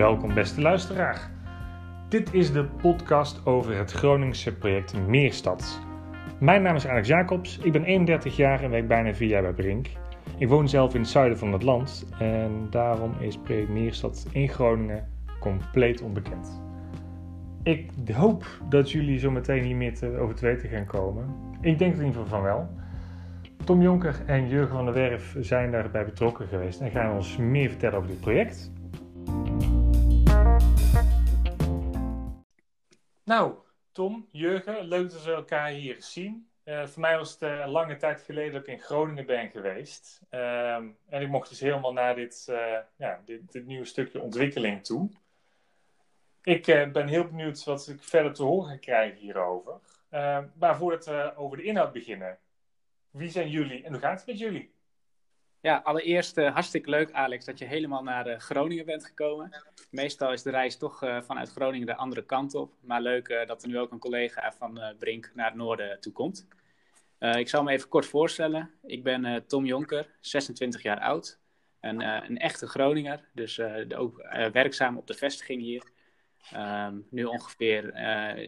Welkom beste luisteraar. Dit is de podcast over het Groningse project Meerstad. Mijn naam is Alex Jacobs, ik ben 31 jaar en werk bijna 4 jaar bij Brink. Ik woon zelf in het zuiden van het land en daarom is project Meerstad in Groningen compleet onbekend. Ik hoop dat jullie zo meteen hier meer over te weten gaan komen. Ik denk in ieder geval van wel. Tom Jonker en Jurgen van der Werf zijn daarbij betrokken geweest en gaan ons meer vertellen over dit project. Nou, Tom, Jurgen, leuk dat we elkaar hier zien. Uh, voor mij was het uh, lange tijd geleden dat ik in Groningen ben geweest. Ehm, en ik mocht dus helemaal naar dit, uh, ja, dit, dit, nieuwe stukje ontwikkeling toe. Ik ben heel benieuwd wat ik verder te horen ga krijgen hierover. Ehm, maar voordat we over de inhoud beginnen, wie zijn jullie en hoe gaat het met jullie? Ja, allereerst uh, hartstikke leuk, Alex, dat je helemaal naar uh, Groningen bent gekomen. Meestal is de reis toch uh, vanuit Groningen de andere kant op. Maar leuk dat er nu ook een collega van Brink naar het noorden toe komt. ik zal me even kort voorstellen. Ik ben Tom Jonker, 26 jaar oud. En, een echte Groninger, dus ook werkzaam op de vestiging hier. Um, nu ongeveer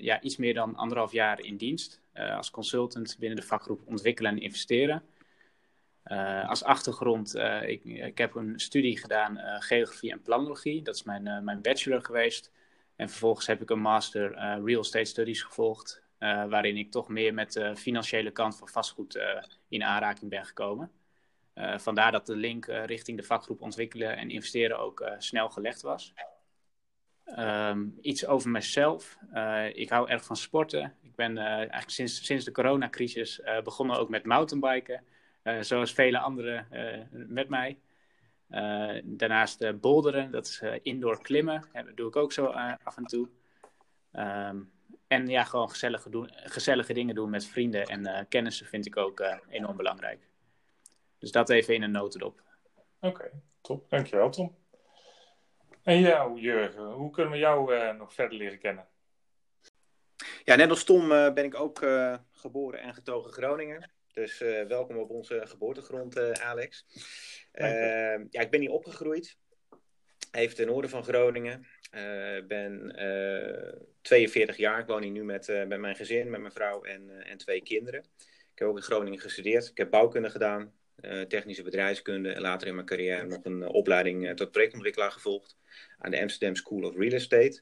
ja, iets meer dan anderhalf jaar in dienst. als consultant binnen de vakgroep Ontwikkelen en Investeren. Uh, als achtergrond, uh, ik, ik, heb een studie gedaan, uh, geografie en planologie. Dat is mijn, mijn bachelor geweest. En vervolgens heb ik een master real estate studies gevolgd. waarin ik toch meer met de financiële kant van vastgoed in aanraking ben gekomen. vandaar dat de link richting de vakgroep ontwikkelen en investeren ook snel gelegd was. Um, iets over mezelf. ik hou erg van sporten. Ik ben eigenlijk sinds, sinds de coronacrisis begonnen ook met mountainbiken. Eh, zoals vele anderen eh, met mij. Eh, daarnaast boulderen, dat is indoor klimmen. dat doe ik ook zo af en toe. Ehm, en ja, gewoon gezellige, doen, gezellige dingen doen met vrienden en kennissen vind ik ook enorm belangrijk. Dus dat even in een notendop. Oké, top. Dankjewel, Tom. En jou, Jurgen, hoe kunnen we jou nog verder leren kennen? Ja, net als Tom ben ik ook geboren en getogen Groningen. Dus uh, welkom op onze geboortegrond, uh, Alex. Uh, ja, ik ben hier opgegroeid. Even ten noorden van Groningen. Ik ben 42 jaar. Ik woon hier nu met, met mijn gezin, met mijn vrouw en, en twee kinderen. Ik heb ook in Groningen gestudeerd. Ik heb bouwkunde gedaan, technische bedrijfskunde. En later in mijn carrière nog een opleiding tot projectontwikkelaar gevolgd. Aan de Amsterdam School of Real Estate.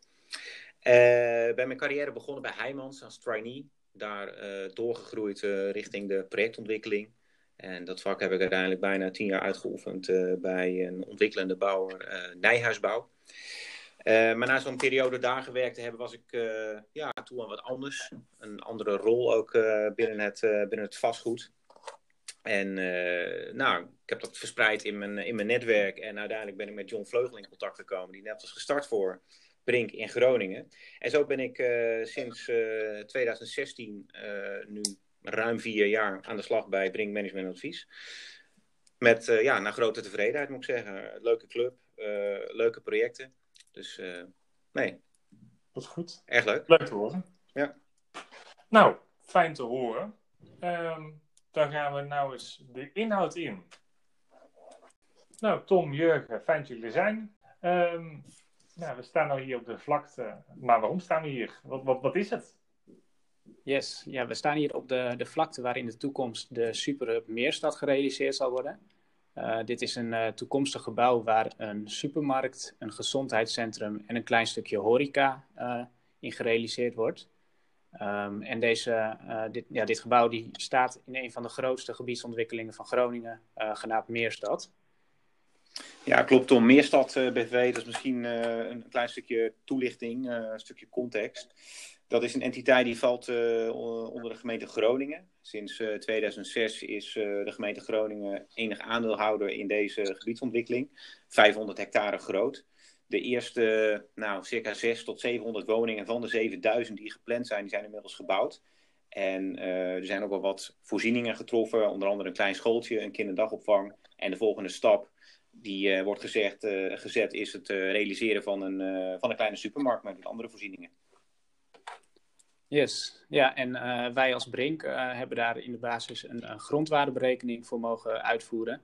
Ik ben mijn carrière begonnen bij Heijmans als trainee daar uh, doorgegroeid uh, richting de projectontwikkeling. En dat vak heb ik uiteindelijk bijna tien jaar uitgeoefend uh, bij een ontwikkelende bouwer, Nijhuisbouw. maar na zo'n periode daar gewerkt te hebben, was ik ja, toe aan wat anders. Een andere rol ook binnen, het, binnen het vastgoed. En nou, ik heb dat verspreid in mijn, in mijn netwerk. En uiteindelijk ben ik met John Vleugel in contact gekomen, die net was gestart voor Brink in Groningen. En zo ben ik uh, sinds uh, eh, 2016 uh, eh, nu ruim vier jaar aan de slag bij Brink Management Advies. Met, ja, naar grote tevredenheid moet ik zeggen. Leuke club, leuke projecten. Dus nee. Dat is goed. Erg leuk. Leuk te horen. Ja. Nou, fijn te horen. Um, dan gaan we nou eens de inhoud in. Nou, Tom, Jurgen, fijn dat jullie er zijn. Um, we staan nou hier op de vlakte. Maar waarom staan we hier? Wat, wat, wat is het? Yes, ja, we staan hier op de, de vlakte waar in de toekomst de Superhub Meerstad gerealiseerd zal worden. Uh, dit is een uh, toekomstig gebouw waar een supermarkt, een gezondheidscentrum en een klein stukje horeca uh, in gerealiseerd wordt. Um, en deze, dit, ja, dit gebouw die staat in een van de grootste gebiedsontwikkelingen van Groningen, genaamd Meerstad. Ja, klopt Tom. Meerstad uh, BV, dat is misschien uh, een klein stukje toelichting, uh, een stukje context. Dat is een entiteit die valt onder de gemeente Groningen. Sinds 2006 is de gemeente Groningen enig aandeelhouder in deze gebiedsontwikkeling. 500 hectare groot. De eerste, nou, circa 6 tot 700 woningen van de 7000 die gepland zijn, die zijn inmiddels gebouwd. En er zijn ook wel wat voorzieningen getroffen, onder andere een klein schooltje, een kinderdagopvang. En de volgende stap die uh, wordt gezegd, uh, gezet is het uh, realiseren van een, van een kleine supermarkt met andere voorzieningen. Yes, ja, en wij als Brink hebben daar in de basis een, een grondwaardeberekening voor mogen uitvoeren.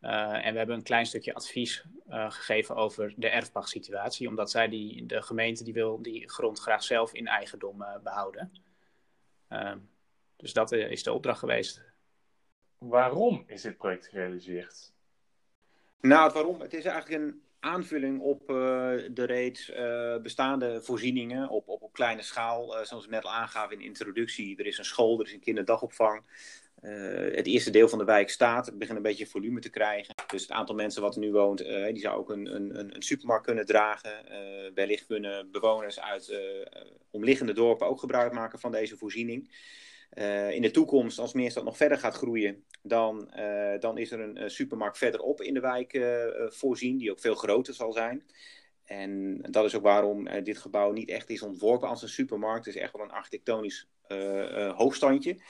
en we hebben een klein stukje advies gegeven over de erfpachtsituatie, omdat zij die, de gemeente die wil die grond graag zelf in eigendom behouden. Ehm, dus dat is de opdracht geweest. Waarom is dit project gerealiseerd? Nou, het waarom? Het is eigenlijk een aanvulling op uh, de reeds uh, bestaande voorzieningen op, op, op kleine schaal. Uh, zoals we net al aangaven in de introductie. Er is een school, er is een kinderdagopvang. het eerste deel van de wijk staat. Het begint een beetje volume te krijgen. Dus het aantal mensen wat er nu woont, die zou ook een, een, een supermarkt kunnen dragen. wellicht kunnen bewoners uit omliggende dorpen ook gebruik maken van deze voorziening. Uh, in de toekomst, als Meerstad nog verder gaat groeien, dan, uh, dan is er een uh, supermarkt verderop in de wijk voorzien, die ook veel groter zal zijn. En dat is ook waarom dit gebouw niet echt is ontworpen als een supermarkt. Het is echt wel een architectonisch hoogstandje.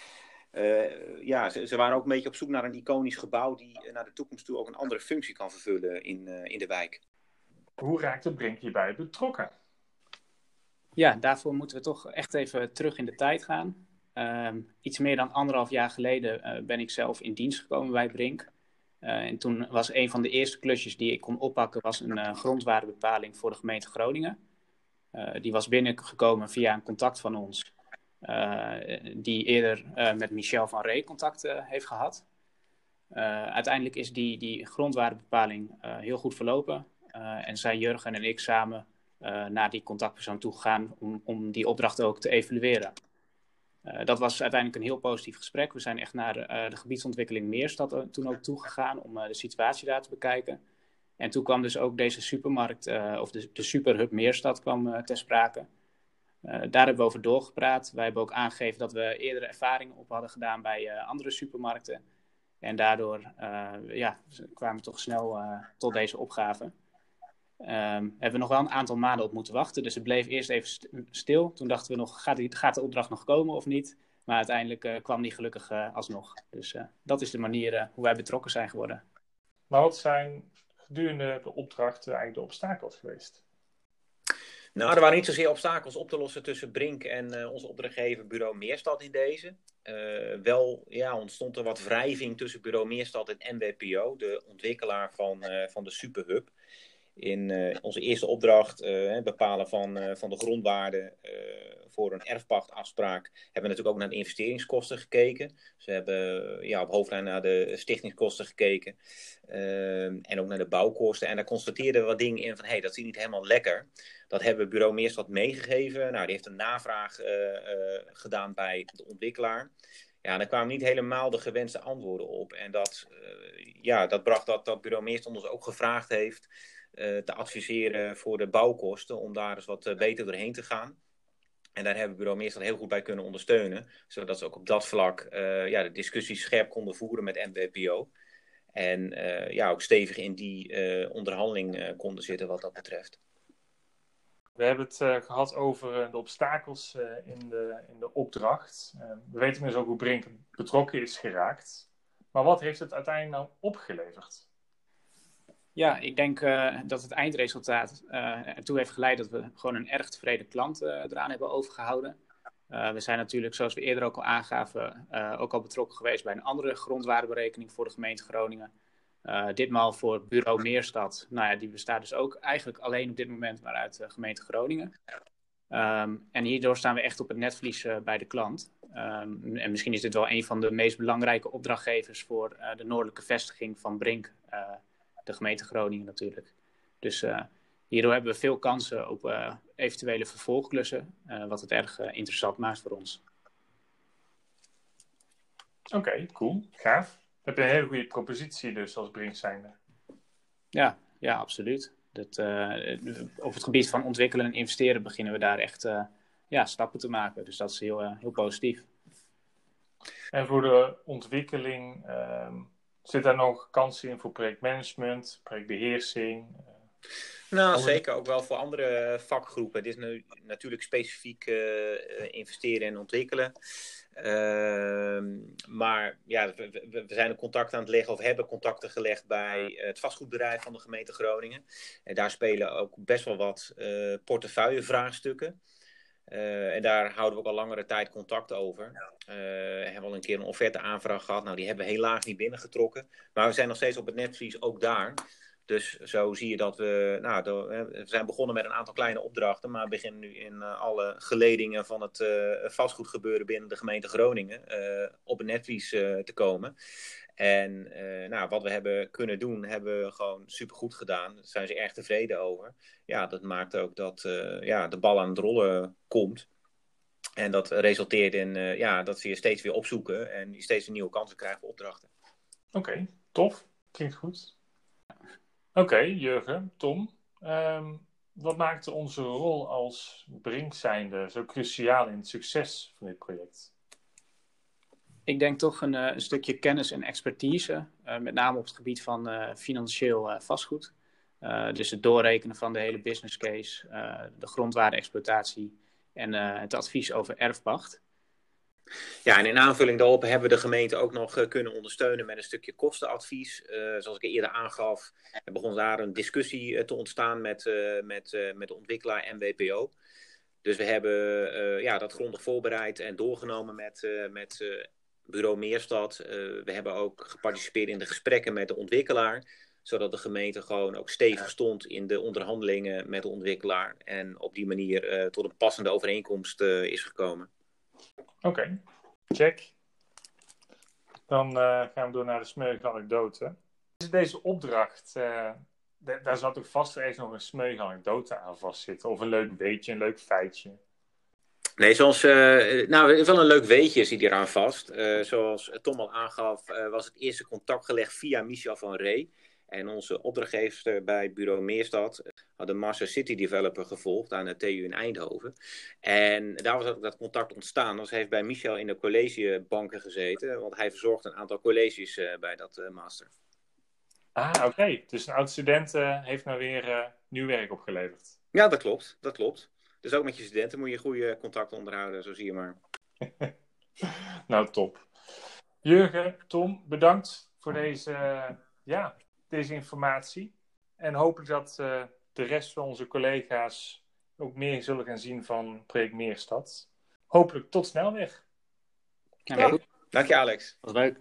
ja, ze, ze, waren ook een beetje op zoek naar een iconisch gebouw die naar de toekomst toe ook een andere functie kan vervullen in, in de wijk. Hoe raakte Brink hierbij betrokken? Ja, daarvoor moeten we toch echt even terug in de tijd gaan. Ehm, iets meer dan anderhalf jaar geleden uh, ben ik zelf in dienst gekomen bij Brink. Uh, en toen was een van de eerste klusjes die ik kon oppakken was een uh, grondwaardebepaling voor de gemeente Groningen. die was binnengekomen via een contact van ons, die eerder met Michel van Ree contact heeft gehad. uiteindelijk is die, die grondwaardebepaling heel goed verlopen. en zijn Jurgen en ik samen naar die contactpersoon toegegaan om, om die opdracht ook te evalueren. Uh, dat was uiteindelijk een heel positief gesprek. We zijn echt naar uh, de gebiedsontwikkeling Meerstad uh, toen ook toegegaan om de situatie daar te bekijken. En toen kwam dus ook deze supermarkt, of de, de superhub Meerstad kwam ter sprake. daar hebben we over doorgepraat. Wij hebben ook aangegeven dat we eerdere ervaringen op hadden gedaan bij andere supermarkten. En daardoor ja, kwamen we toch snel tot deze opgave. Um, hebben we nog wel een aantal maanden op moeten wachten. Dus het bleef eerst even stil. Toen dachten we nog, gaat, die, gaat de opdracht nog komen of niet? Maar uiteindelijk uh, kwam die gelukkig uh, alsnog. Dus uh, dat is de manier hoe wij betrokken zijn geworden. Maar wat zijn gedurende de opdracht eigenlijk de obstakels geweest? Nou, er waren niet zozeer obstakels op te lossen tussen Brink en onze opdrachtgever Bureau Meerstad in deze. wel ja, ontstond er wat wrijving tussen Bureau Meerstad en MWPO, de ontwikkelaar van, van de Superhub in uh, onze eerste opdracht, uh, bepalen van, uh, van de grondwaarde voor een erfpachtafspraak, hebben we natuurlijk ook naar de investeringskosten gekeken. Ze hebben ja, op hoofdlijn naar de stichtingskosten gekeken en ook naar de bouwkosten. En daar constateerden we wat dingen in van, hé, hey, dat is niet helemaal lekker. Dat hebben bureau Meerstad meegegeven. Nou, die heeft een navraag gedaan bij de ontwikkelaar. Ja, daar kwamen niet helemaal de gewenste antwoorden op. En dat, ja, dat bracht dat, dat bureau Meerstad ons ook gevraagd heeft eh, te adviseren voor de bouwkosten, om daar eens wat eh, beter doorheen te gaan. En daar hebben Bureau Meerstad heel goed bij kunnen ondersteunen, zodat ze ook op dat vlak eh, ja, de discussie scherp konden voeren met MWPO. En ja, ook stevig in die onderhandeling konden zitten wat dat betreft. We hebben het gehad over de obstakels in, de, in de opdracht. we weten inmiddels ook hoe Brink betrokken is geraakt. Maar wat heeft het uiteindelijk nou opgeleverd? Ja, ik denk uh, dat het eindresultaat uh, ertoe heeft geleid dat we gewoon een erg tevreden klant uh, eraan hebben overgehouden. we zijn natuurlijk, zoals we eerder ook al aangaven, ook al betrokken geweest bij een andere grondwaardeberekening voor de gemeente Groningen. ditmaal voor Bureau Meerstad. Nou ja, die bestaat dus ook eigenlijk alleen op dit moment maar uit de gemeente Groningen. Um, en hierdoor staan we echt op het netvlies bij de klant. Um, en misschien is dit wel een van de meest belangrijke opdrachtgevers voor de noordelijke vestiging van Brink de gemeente Groningen natuurlijk. Dus uh, hierdoor hebben we veel kansen op uh, eventuele vervolgklussen, uh, wat het erg interessant maakt voor ons. Oké, okay, cool. Gaaf. Heb je een hele goede propositie dus als Brink zijnde. Ja, ja, absoluut. Dat, op het gebied van ontwikkelen en investeren beginnen we daar echt ja, stappen te maken. Dus dat is heel, heel positief. En voor de ontwikkeling, ehm, Zit daar nog kansen in voor projectmanagement, projectbeheersing? Nou, zeker ook wel voor andere vakgroepen. Dit is nu natuurlijk specifiek uh, investeren en ontwikkelen. Uh, maar ja, we, we, zijn een contact aan het leggen of hebben contacten gelegd bij het vastgoedbedrijf van de gemeente Groningen. En daar spelen ook best wel wat uh, portefeuillevraagstukken. En daar houden we ook al langere tijd contact over. Uh, we hebben al een keer een offerte aanvraag gehad. Nou, die hebben we helaas niet binnengetrokken. Maar we zijn nog steeds op het netvlies ook daar. Dus zo zie je dat we, nou, we zijn begonnen met een aantal kleine opdrachten, maar beginnen nu in eh, alle geledingen van het uh, vastgoedgebeuren binnen de gemeente Groningen op een netvlies te komen. En nou, wat we hebben kunnen doen, hebben we gewoon supergoed gedaan. Daar zijn ze erg tevreden over. Ja, dat maakt ook dat ja, de bal aan het rollen komt. En dat resulteert in ja, dat ze je steeds weer opzoeken en je steeds nieuwe kansen krijgt voor opdrachten. Oké, tof. Klinkt goed. Oké, Jurgen, Tom. Um, wat maakte onze rol als Brink zijnde zo cruciaal in het succes van dit project? Ik denk toch een, eh, een stukje kennis en expertise, uh, met name op het gebied van uh, financieel vastgoed. dus het doorrekenen van de hele business case, de grondwaarde-exploitatie en het advies over erfpacht. Ja, en in aanvulling daarop hebben we de gemeente ook nog eh, kunnen ondersteunen met een stukje kostenadvies. Uh, zoals ik eerder aangaf, begon daar een discussie uh, te ontstaan met, met, met de ontwikkelaar MWPO. Dus we hebben ja, dat grondig voorbereid en doorgenomen met, met bureau Meerstad. we hebben ook geparticipeerd in de gesprekken met de ontwikkelaar zodat de gemeente gewoon ook stevig stond in de onderhandelingen met de ontwikkelaar. En op die manier tot een passende overeenkomst is gekomen. Oké, check. Dan uh, gaan we door naar de smeuïge anekdote. Deze opdracht, daar zou toch vast wel eens nog een smeuïge anekdote aan vastzitten? Of een leuk weetje, een leuk feitje? Nee, zoals, uh, nou, wel een leuk weetje zit hier aan vast. zoals Tom al aangaf, was het eerste contact gelegd via Michel van Rey. En onze opdrachtgever bij bureau Meerstad had de Master City Developer gevolgd aan de TU in Eindhoven. En daar was ook dat contact ontstaan. Dus hij heeft bij Michel in de collegebanken gezeten, want hij verzorgt een aantal colleges bij dat master. Ah, oké. Dus een oud student uh, heeft nou weer nieuw werk opgeleverd. Ja, dat klopt. Dat klopt. Dus ook met je studenten moet je goede contact onderhouden, zo zie je maar. nou, top. Jurgen, Tom, bedankt voor deze ja, deze informatie. En hopelijk dat uh, de rest van onze collega's ook meer zullen gaan zien van project Meerstad. Hopelijk tot snel weer. Ja, Dank je, Alex. Dat was leuk.